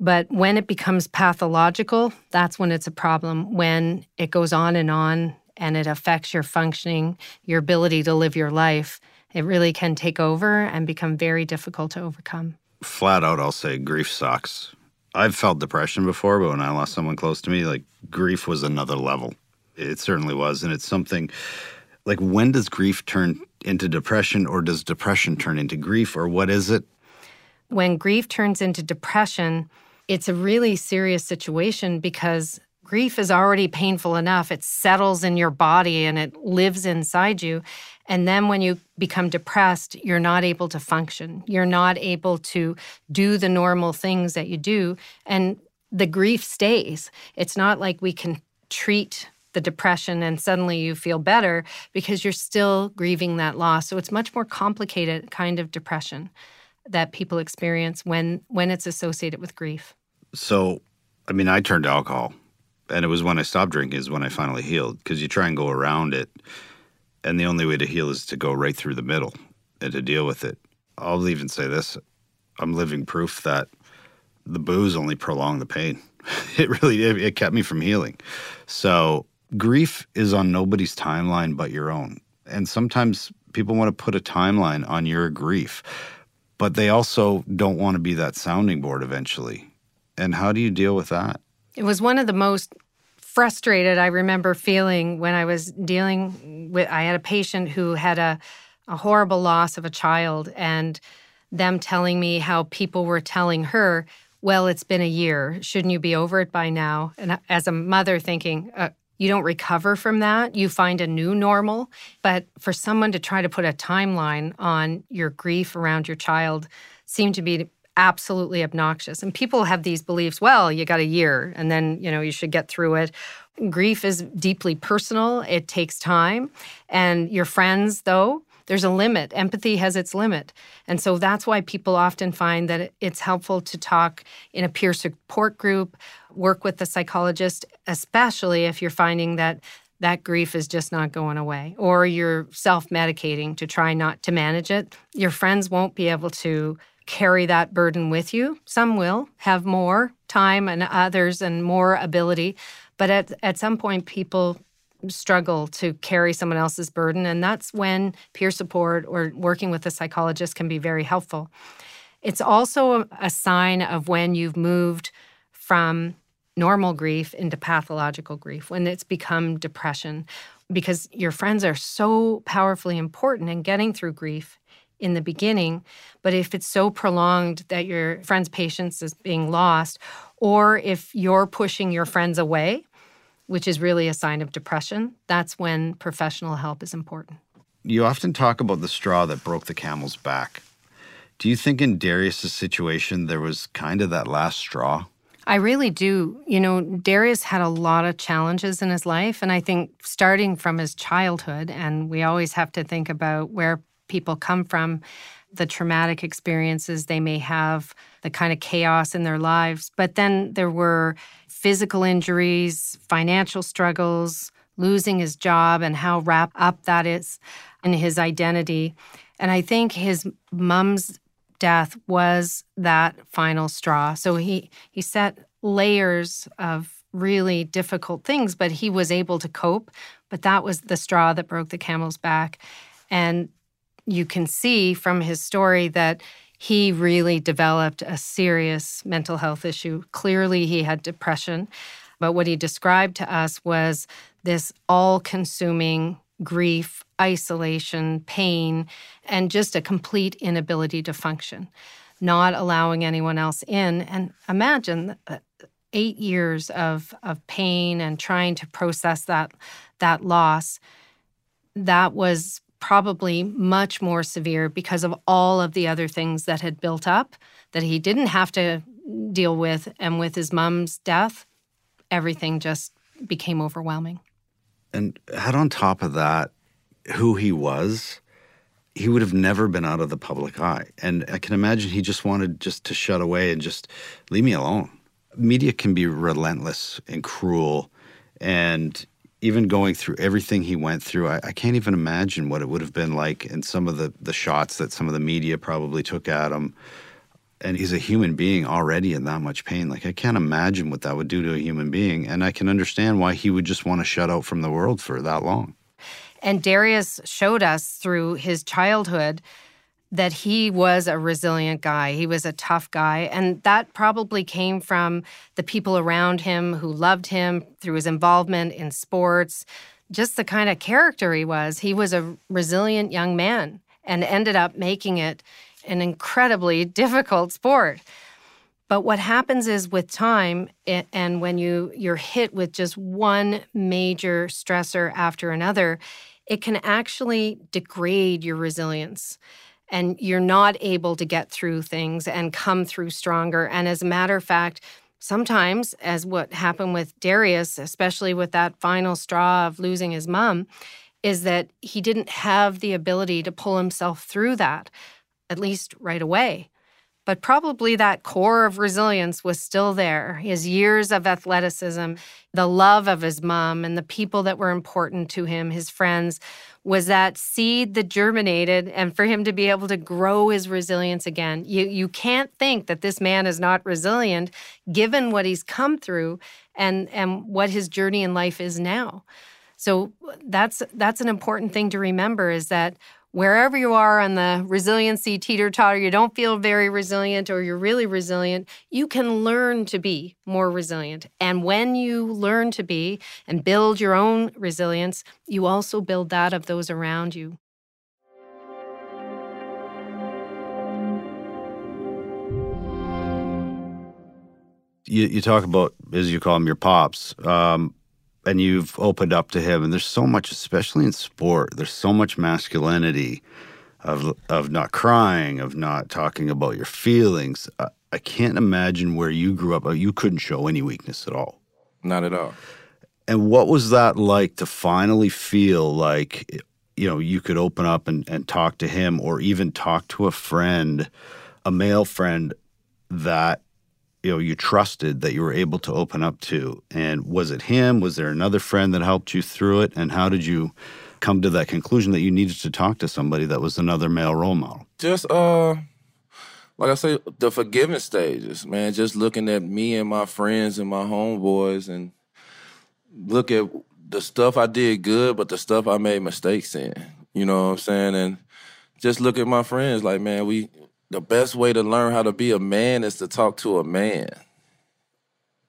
But when it becomes pathological, that's when it's a problem. When it goes on and on and it affects your functioning, your ability to live your life, it really can take over and become very difficult to overcome. Flat out, I'll say grief sucks. I've felt depression before, but when I lost someone close to me, like grief was another level. It certainly was. And it's something like when does grief turn into depression or does depression turn into grief or what is it? When grief turns into depression, it's a really serious situation because grief is already painful enough. It settles in your body and it lives inside you. And then when you become depressed, you're not able to function. You're not able to do the normal things that you do. And the grief stays. It's not like we can treat the depression and suddenly you feel better because you're still grieving that loss. So it's much more complicated kind of depression that people experience when when it's associated with grief. So, I mean, I turned to alcohol and it was when I stopped drinking is when I finally healed because you try and go around it, and the only way to heal is to go right through the middle and to deal with it. I'll even say this: I'm living proof that the booze only prolonged the pain. <laughs> It really it, it kept me from healing. So grief is on nobody's timeline but your own, and sometimes people want to put a timeline on your grief, but they also don't want to be that sounding board eventually. And how do you deal with that? It was one of the most frustrated I remember feeling when I was dealing with I had a patient who had a a horrible loss of a child and them telling me how people were telling her, "Well, it's been a year. Shouldn't you be over it by now?" And as a mother thinking, uh, you don't recover from that. You find a new normal. But for someone to try to put a timeline on your grief around your child seemed to be absolutely obnoxious. And people have these beliefs, well, you got a year and then, you know, you should get through it. Grief is deeply personal. It takes time. And your friends, though, there's a limit. Empathy has its limit. And so that's why people often find that it's helpful to talk in a peer support group, work with the psychologist, especially if you're finding that that grief is just not going away or you're self-medicating to try not to manage it. Your friends won't be able to carry that burden with you. Some will have more time and others and more ability. But at, at some point, people struggle to carry someone else's burden. And that's when peer support or working with a psychologist can be very helpful. It's also a sign of when you've moved from normal grief into pathological grief, when it's become depression, because your friends are so powerfully important in getting through grief in the beginning. But if it's so prolonged that your friend's patience is being lost, or if you're pushing your friends away, which is really a sign of depression, that's when professional help is important. You often talk about the straw that broke the camel's back. Do you think in Darius's situation there was kind of that last straw? I really do. You know, Darius had a lot of challenges in his life. And I think starting from his childhood, and we always have to think about where people come from, the traumatic experiences they may have, the kind of chaos in their lives. But then there were physical injuries, financial struggles, losing his job, and how wrapped up that is in his identity. And I think his mom's death was that final straw. So he he set layers of really difficult things, but he was able to cope. But that was the straw that broke the camel's back. And you can see from his story that he really developed a serious mental health issue. Clearly, he had depression. But what he described to us was this all consuming grief, isolation, pain, and just a complete inability to function, not allowing anyone else in. And imagine uh, eight years of, of pain and trying to process that, that loss. That was probably much more severe because of all of the other things that had built up that he didn't have to deal with. And with his mom's death, everything just became overwhelming. And add on top of that, who he was, he would have never been out of the public eye. And I can imagine he just wanted just to shut away and just leave me alone. Media can be relentless and cruel. And even going through everything he went through, I, I, can't even imagine what it would have been like in some of the, the shots that some of the media probably took at him. And he's a human being already in that much pain. Like, I can't imagine what that would do to a human being. And I can understand why he would just want to shut out from the world for that long. And Darius showed us through his childhood that he was a resilient guy. He was a tough guy. And that probably came from the people around him who loved him through his involvement in sports, just the kind of character he was. He was a resilient young man and ended up making it an incredibly <laughs> difficult sport. But what happens is with time and when you you're hit with just one major stressor after another, it can actually degrade your resilience and you're not able to get through things and come through stronger. And as a matter of fact, sometimes, as what happened with Darius, especially with that final straw of losing his mom, is that he didn't have the ability to pull himself through that, at least right away. But probably that core of resilience was still there. His years of athleticism, the love of his mom, and the people that were important to him, his friends, was that seed that germinated and for him to be able to grow his resilience again. You, you can't think that this man is not resilient given what he's come through and, and what his journey in life is now. So that's that's an important thing to remember is that wherever you are on the resiliency teeter totter, you don't feel very resilient or you're really resilient, you can learn to be more resilient. And when you learn to be and build your own resilience, you also build that of those around you. You, you talk about, as you call them, your pops. Um, and you've opened up to him and there's so much especially in sport there's so much masculinity of of not crying of not talking about your feelings. I, I can't imagine where you grew up you couldn't show any weakness at all. Not at all. And what was that like to finally feel like you know you could open up and, and talk to him or even talk to a friend a male friend that you know you trusted that you were able to open up to and was it him was there another friend that helped you through it and how did you come to that conclusion that you needed to talk to somebody that was another male role model just uh like I say, the forgiveness stages, man. Just looking at me and my friends and my homeboys, and look at the stuff I did good, but the stuff I made mistakes in. You know what I'm saying? And just look at my friends, like man, we the best way to learn how to be a man is to talk to a man.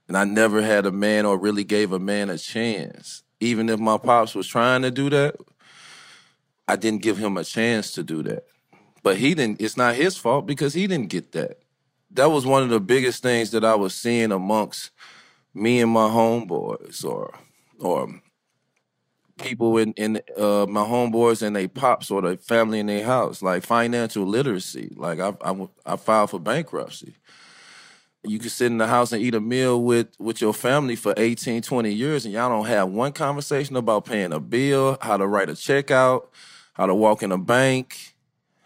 And I never had a man or really gave a man a chance. Even if my pops was trying to do that, I didn't give him a chance to do that. But he didn't, it's not his fault because he didn't get that. That was one of the biggest things that I was seeing amongst me and my homeboys or or people in in uh, my homeboys and they pops or the family in their house, like financial literacy. Like I, I I filed for bankruptcy. You can sit in the house and eat a meal with with your family for 18, 20 years, and y'all don't have one conversation about paying a bill, how to write a check out, how to walk in a bank,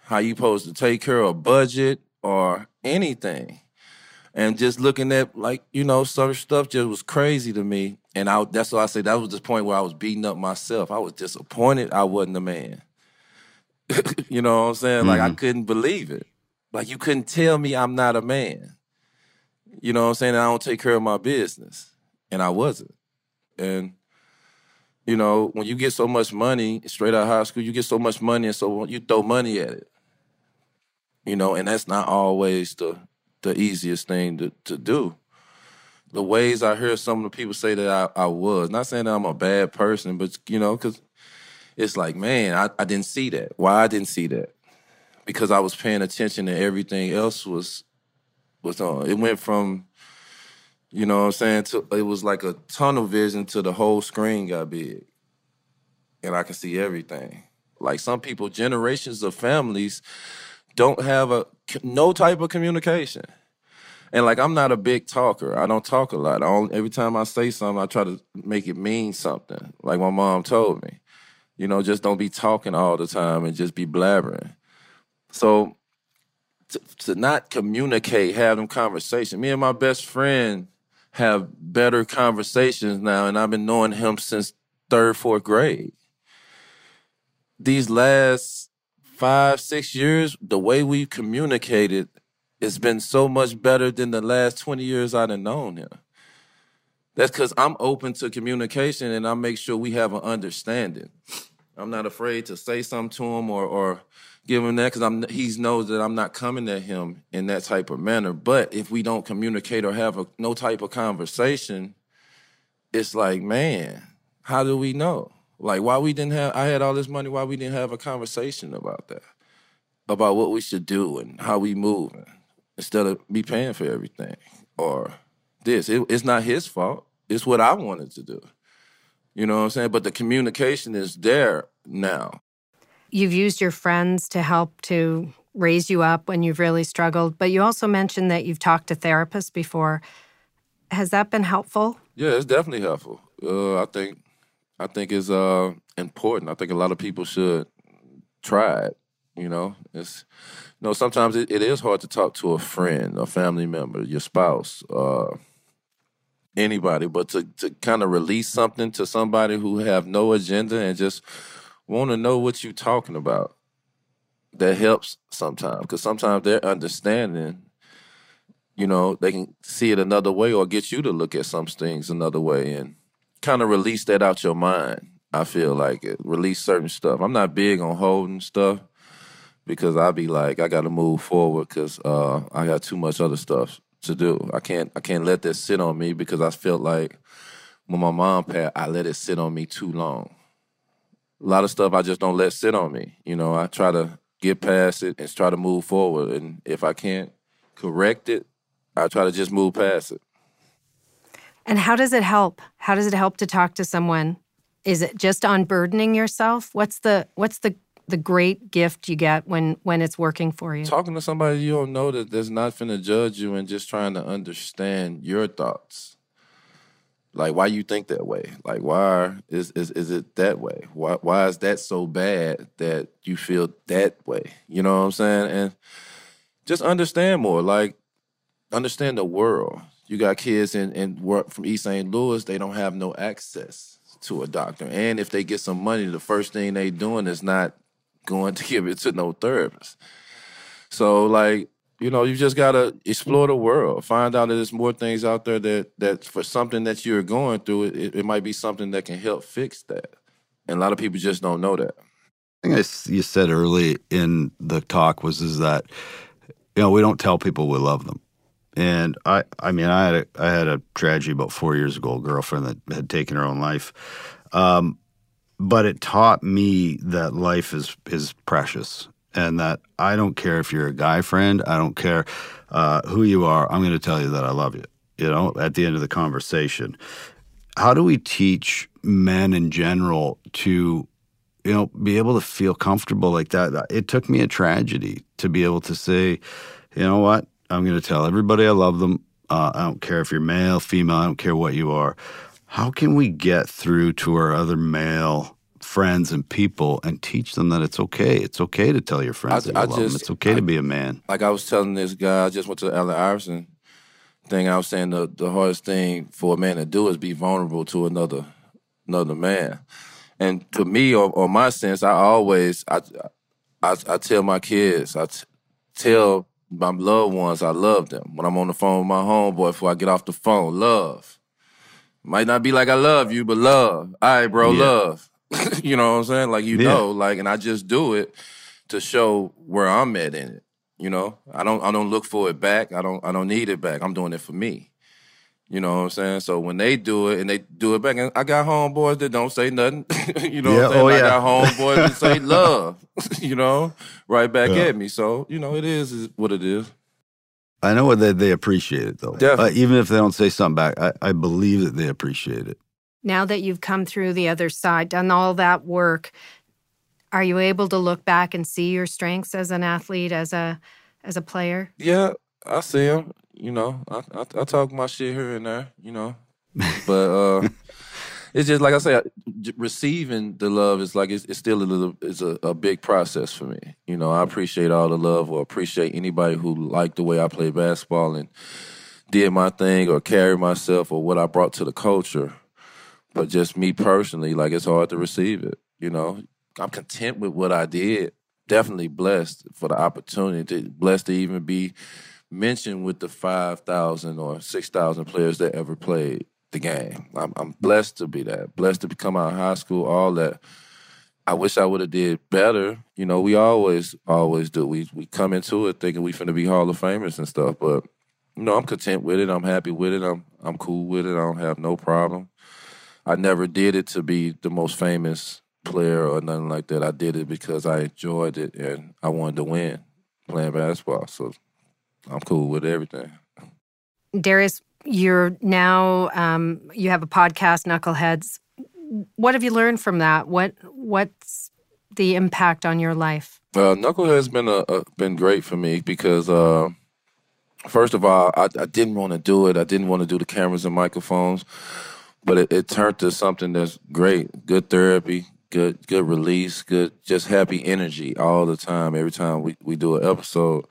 how you supposed to take care of budget or anything. And just looking at like, you know, some stuff just was crazy to me. And I that's why I say that was the point where I was beating up myself. I was disappointed I wasn't a man. <laughs> you know what I'm saying? Mm-hmm. Like I mm-hmm. couldn't believe it. Like you couldn't tell me I'm not a man. You know what I'm saying? I don't take care of my business. And I wasn't. And you know, when you get so much money straight out of high school, you get so much money and so you throw money at it. You know, and that's not always the the easiest thing to, to do the ways I hear some of the people say that I, I was. Not saying that I'm a bad person, but you know, because it's like, man, I, I didn't see that. Why I didn't see that? Because I was paying attention to everything else was was on. It went from, you know what I'm saying, to it was like a tunnel vision to the whole screen got big. And I can see everything. Like some people, generations of families don't have a no type of communication. And like I'm not a big talker. I don't talk a lot. I only, every time I say something, I try to make it mean something. Like my mom told me, you know, just don't be talking all the time and just be blabbering. So to, to not communicate, have them conversations. Me and my best friend have better conversations now, and I've been knowing him since third, fourth grade. These last five, six years, the way we've communicated it's been so much better than the last 20 years I've known him. That's because I'm open to communication and I make sure we have an understanding. I'm not afraid to say something to him or or give him that because he knows that I'm not coming at him in that type of manner. But if we don't communicate or have a, no type of conversation, it's like, man, how do we know? Like why we didn't have I had all this money, why we didn't have a conversation about that? About what we should do and how we move instead of me paying for everything or this. It, it's not his fault. It's what I wanted to do. You know what I'm saying? But the communication is there now. You've used your friends to help to raise you up when you've really struggled, but you also mentioned that you've talked to therapists before. Has that been helpful? Yeah, it's definitely helpful. Uh, I think I think it's uh, important. I think a lot of people should try it. You know, it's you know sometimes it, it is hard to talk to a friend, a family member, your spouse, uh, anybody, but to to kind of release something to somebody who have no agenda and just want to know what you're talking about. That helps sometimes because sometimes their understanding, you know, they can see it another way or get you to look at some things another way and kind of release that out your mind. I feel like it release certain stuff. I'm not big on holding stuff because I be like I got to move forward because uh, I got too much other stuff to do. I can't I can't let that sit on me because I felt like when my mom passed, I let it sit on me too long. A lot of stuff I just don't let sit on me. You know, I try to get past it and try to move forward. And if I can't correct it, I try to just move past it. And how does it help? How does it help to talk to someone? Is it just unburdening yourself? What's the what's the the great gift you get when when it's working for you? Talking to somebody you don't know that that's not finna judge you and just trying to understand your thoughts. Like why you think that way? Like why is is is it that way? Why why is that so bad that you feel that way? You know what I'm saying? And just understand more. Like understand the world. You got kids in, in work from East St. Louis, they don't have no access to a doctor. And if they get some money, the first thing they doing is not going to <laughs> give it to no therapist. So like, you know, you just gotta explore the world. Find out that there's more things out there that that for something that you're going through, it, it might be something that can help fix that. And a lot of people just don't know that. I think I, you said early in the talk was is that you know we don't tell people we love them. And I, I mean, I had a, I had a tragedy about four years ago. A girlfriend that had taken her own life, um, but it taught me that life is is precious, and that I don't care if you're a guy friend. I don't care uh, who you are. I'm going to tell you that I love you. You know, at the end of the conversation, how do we teach men in general to you know be able to feel comfortable like that? It took me a tragedy to be able to say, you know what I'm going to tell everybody I love them. Uh, I don't care if you're male, female, I don't care what you are. How can we get through to our other male friends and people and teach them that it's okay? It's okay to tell your friends I, that you I love just, them. It's okay I, to be a man. Like I was telling this guy, I just went to the Allen Iverson thing. I was saying the, the hardest thing for a man to do is be vulnerable to another another man. And to me, or, or my sense, I always I I, I tell my kids, I t- tell my loved ones, I love them. When I'm on the phone with my homeboy before I get off the phone, love. Might not be like I love you, but love. All right, bro, yeah. love. <laughs> you know what I'm saying? Like you yeah. know, like, and I just do it to show where I'm at in it. You know, I don't, I don't look for it back. I don't, I don't need it back. I'm doing it for me. You know what I'm saying? So when they do it and they do it back, and I got homeboys that don't say nothing. <laughs> you know yeah, what I'm saying? Oh, yeah. I got homeboys that say <laughs> love, <laughs> you know, right back yeah. at me. So, you know, it is, is what it is. I know that they appreciate it though. Definitely. Uh, even if they don't say something back, I, I believe that they appreciate it. Now that you've come through the other side, done all that work, are you able to look back and see your strengths as an athlete, as a as a player? Yeah, I see them you know, I, I, I talk my shit here and there, you know, but uh, <laughs> it's just like I say, receiving the love is like it's, it's still a little, it's a, a, big process for me. You know, I appreciate all the love or appreciate anybody who liked the way I play basketball and did my thing or carried myself or what I brought to the culture. But just me personally, like it's hard to receive it. You know, I'm content with what I did. Definitely blessed for the opportunity, blessed to even be mentioned with the 5,000 or 6,000 players that ever played the game. I'm, I'm, blessed to be that, blessed to come out of high school, all that. I wish I would have did better. You know, we always, always do. We we come into it thinking we finna be Hall of Famers and stuff, but you know, I'm content with it. I'm happy with it. I'm I'm cool with it. I don't have no problem. I never did it to be the most famous player or nothing like that. I did it because I enjoyed it and I wanted to win playing basketball. So I'm cool with everything. Darius, you're now um, you have a podcast, Knuckleheads. What have you learned from that? What what's the impact on your life? Uh, Knuckleheads been a, a, been great for me because uh, first of all, I, I didn't want to do it. I didn't want to do the cameras and microphones, but it, it turned to something that's great. Good therapy, good good release, good just happy energy all the time. Every time we, we do an episode.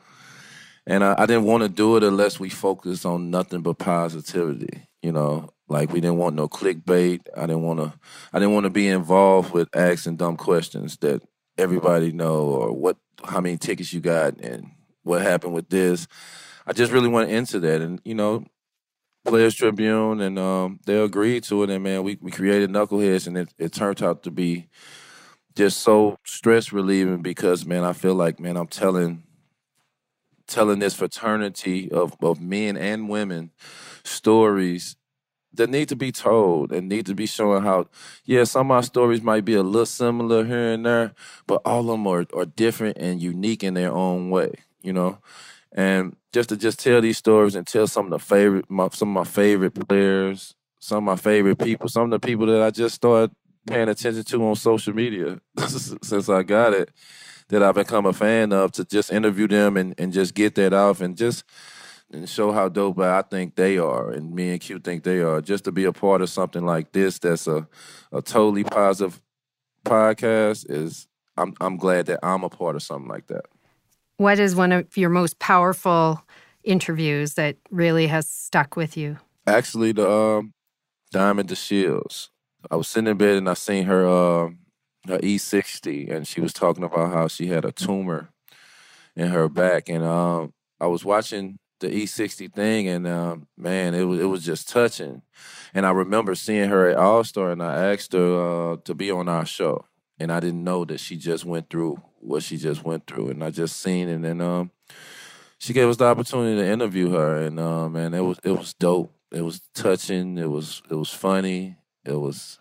And I, I didn't want to do it unless we focused on nothing but positivity. You know, like we didn't want no clickbait. I didn't want to. I didn't want to be involved with asking dumb questions that everybody know or what, how many tickets you got and what happened with this. I just really went into that, and you know, Players Tribune, and um, they agreed to it. And man, we we created Knuckleheads, and it, it turned out to be just so stress relieving because man, I feel like man, I'm telling telling this fraternity of, of men and women stories that need to be told and need to be showing how, yeah, some of my stories might be a little similar here and there, but all of them are, are different and unique in their own way, you know? And just to just tell these stories and tell some of the favorite, my, some of my favorite players, some of my favorite people, some of the people that I just started paying attention to on social media <laughs> since I got it that I've become a fan of to just interview them and, and just get that off and just and show how dope I think they are and me and Q think they are. Just to be a part of something like this that's a, a totally positive podcast is I'm I'm glad that I'm a part of something like that. What is one of your most powerful interviews that really has stuck with you? Actually, the um, Diamond the DeShields. I was sitting in bed and I seen her uh, her E60, and she was talking about how she had a tumor in her back, and um, I was watching the E60 thing, and um, man, it was it was just touching. And I remember seeing her at All Star, and I asked her uh, to be on our show, and I didn't know that she just went through what she just went through, and I just seen it, and um, she gave us the opportunity to interview her, and um, man, it was it was dope. It was touching. It was it was funny. It was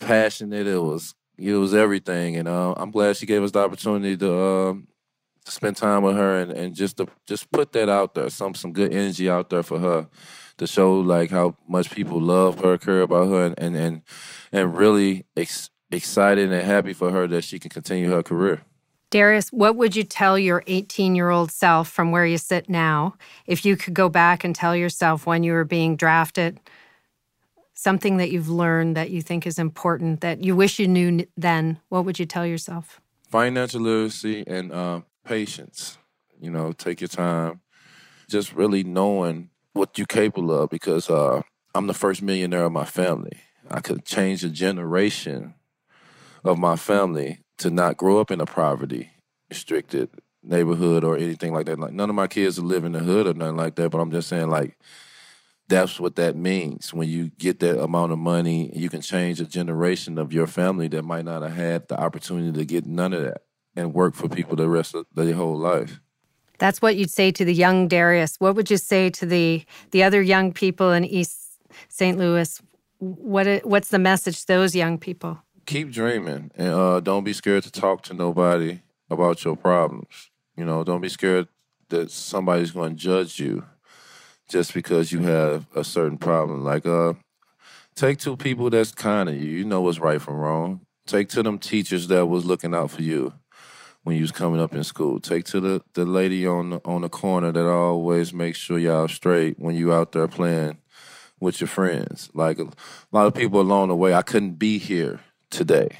passionate. It was it was everything, and uh, I'm glad she gave us the opportunity to, uh, to spend time with her and, and just to just put that out there, some some good energy out there for her to show like how much people love her, care about her, and and and, and really ex- excited and happy for her that she can continue her career. Darius, what would you tell your 18 year old self from where you sit now if you could go back and tell yourself when you were being drafted? Something that you've learned that you think is important that you wish you knew then, what would you tell yourself? Financial literacy and uh, patience. You know, take your time. Just really knowing what you're capable of because uh, I'm the first millionaire of my family. I could change a generation of my family to not grow up in a poverty restricted neighborhood or anything like that. Like none of my kids live in the hood or nothing like that, but I'm just saying like that's what that means. When you get that amount of money, you can change a generation of your family that might not have had the opportunity to get none of that and work for people the rest of their whole life. That's what you'd say to the young Darius. What would you say to the the other young people in East St. Louis? What what's the message to those young people? Keep dreaming and uh, don't be scared to talk to nobody about your problems. You know, don't be scared that somebody's going to judge you just because you have a certain problem. Like, uh, take two people that's kind of you. You know what's right from wrong. Take to them teachers that was looking out for you when you was coming up in school. Take to the, the lady on the, on the corner that always makes sure y'all straight when you out there playing with your friends. Like a lot of people along the way, I couldn't be here today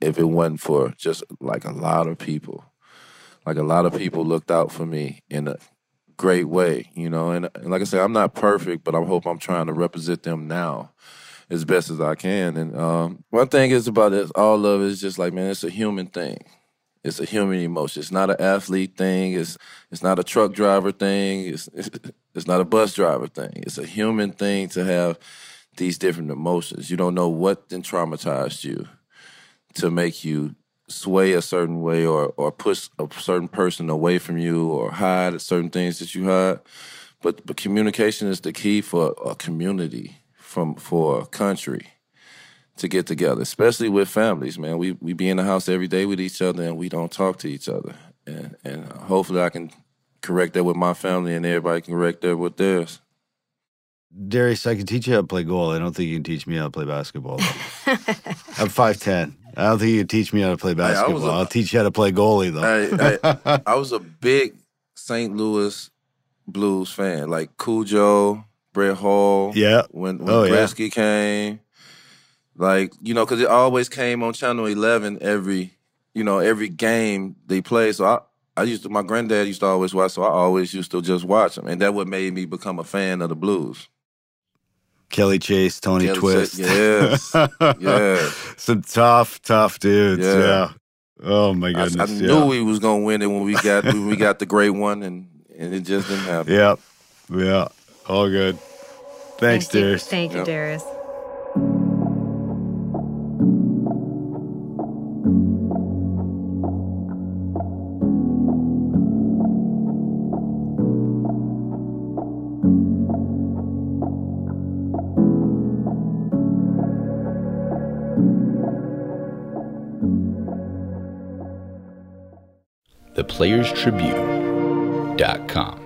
if it wasn't for just like a lot of people. Like a lot of people looked out for me in a great way, you know. And, and like I said, I'm not perfect, but I hope I'm trying to represent them now as best as I can. And um, one thing is about this, all of it is just like, man, it's a human thing. It's a human emotion. It's not an athlete thing. It's it's not a truck driver thing. It's it's not a bus driver thing. It's a human thing to have these different emotions. You don't know what then traumatized you to make you sway a certain way or or push a certain person away from you or hide certain things that you hide. But but communication is the key for a community, from for a country to get together, especially with families, man. We we be in the house every day with each other and we don't talk to each other. And and hopefully I can correct that with my family, and everybody can correct that with theirs. Darius, I can teach you how to play goal. I don't think you can teach me how to play basketball. <laughs> I'm five ten. I don't think you can teach me how to play basketball. Hey, I'll teach you how to play goalie though. I, I, <laughs> I was a big St. Louis Blues fan, like Cujo, Brett Hull. Yeah. When when oh, yeah. came, like you know, because it always came on Channel Eleven every you know every game they play. So I I used to my granddad used to always watch, so I always used to just watch them, and that what made me become a fan of the Blues. Kelly Chase, Tony Kelly Twist. yes. <laughs> yeah. Some tough, tough dudes. Yeah. yeah. Oh my goodness. I, I yeah. knew we was gonna win it when we got when we got the great one and, and it just didn't happen. Yeah. Yeah. All good. Thanks, Thank Darius. You. Thank you, yep. Darius. theplayerstribune.com.